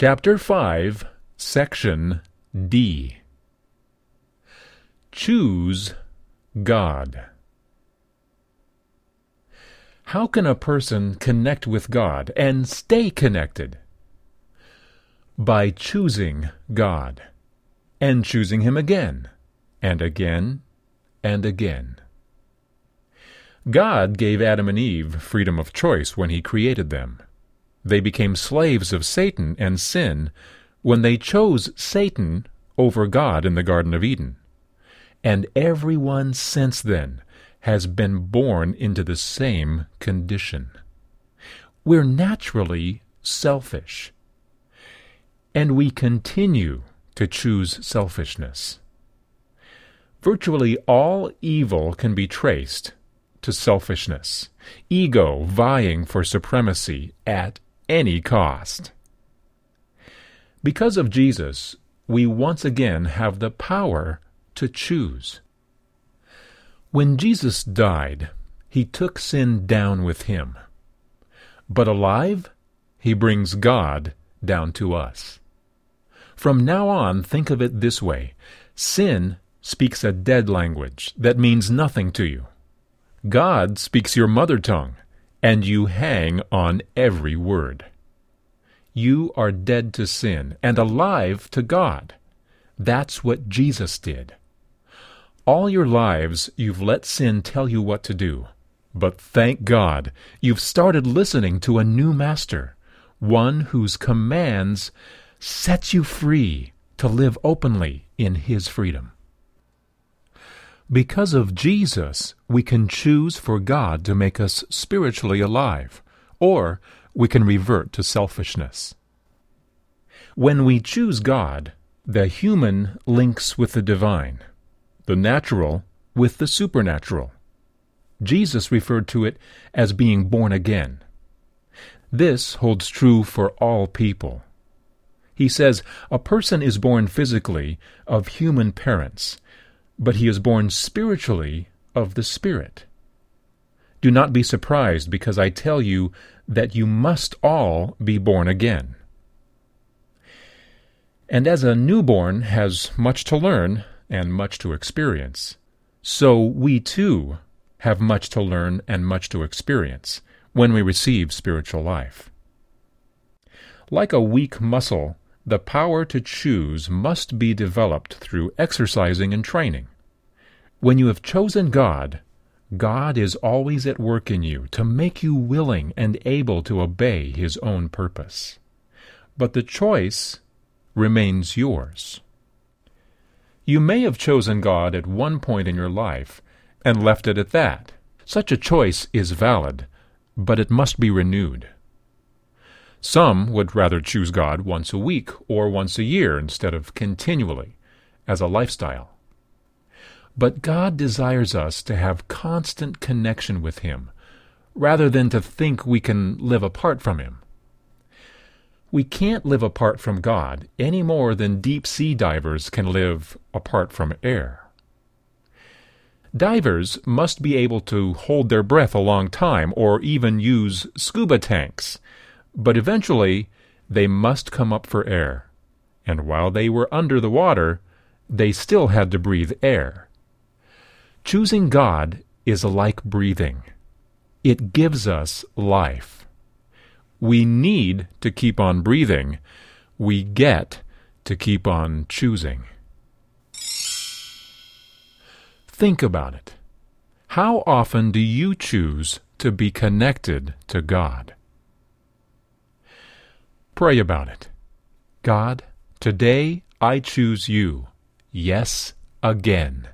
Chapter 5, Section D. Choose God. How can a person connect with God and stay connected? By choosing God, and choosing Him again, and again, and again. God gave Adam and Eve freedom of choice when He created them. They became slaves of Satan and sin when they chose Satan over God in the Garden of Eden. And everyone since then has been born into the same condition. We're naturally selfish. And we continue to choose selfishness. Virtually all evil can be traced to selfishness, ego vying for supremacy at any cost. Because of Jesus, we once again have the power to choose. When Jesus died, he took sin down with him. But alive, he brings God down to us. From now on, think of it this way sin speaks a dead language that means nothing to you. God speaks your mother tongue, and you hang on every word. You are dead to sin and alive to God. That's what Jesus did. All your lives, you've let sin tell you what to do. But thank God, you've started listening to a new master, one whose commands sets you free to live openly in his freedom. Because of Jesus, we can choose for God to make us spiritually alive, or we can revert to selfishness. When we choose God, the human links with the divine the natural with the supernatural. Jesus referred to it as being born again. This holds true for all people. He says a person is born physically of human parents, but he is born spiritually of the Spirit. Do not be surprised because I tell you that you must all be born again. And as a newborn has much to learn, and much to experience. So we too have much to learn and much to experience when we receive spiritual life. Like a weak muscle, the power to choose must be developed through exercising and training. When you have chosen God, God is always at work in you to make you willing and able to obey His own purpose. But the choice remains yours. You may have chosen God at one point in your life and left it at that. Such a choice is valid, but it must be renewed. Some would rather choose God once a week or once a year instead of continually, as a lifestyle. But God desires us to have constant connection with Him, rather than to think we can live apart from Him. We can't live apart from God any more than deep sea divers can live apart from air. Divers must be able to hold their breath a long time or even use scuba tanks, but eventually they must come up for air. And while they were under the water, they still had to breathe air. Choosing God is like breathing. It gives us life. We need to keep on breathing. We get to keep on choosing. Think about it. How often do you choose to be connected to God? Pray about it. God, today I choose you. Yes, again.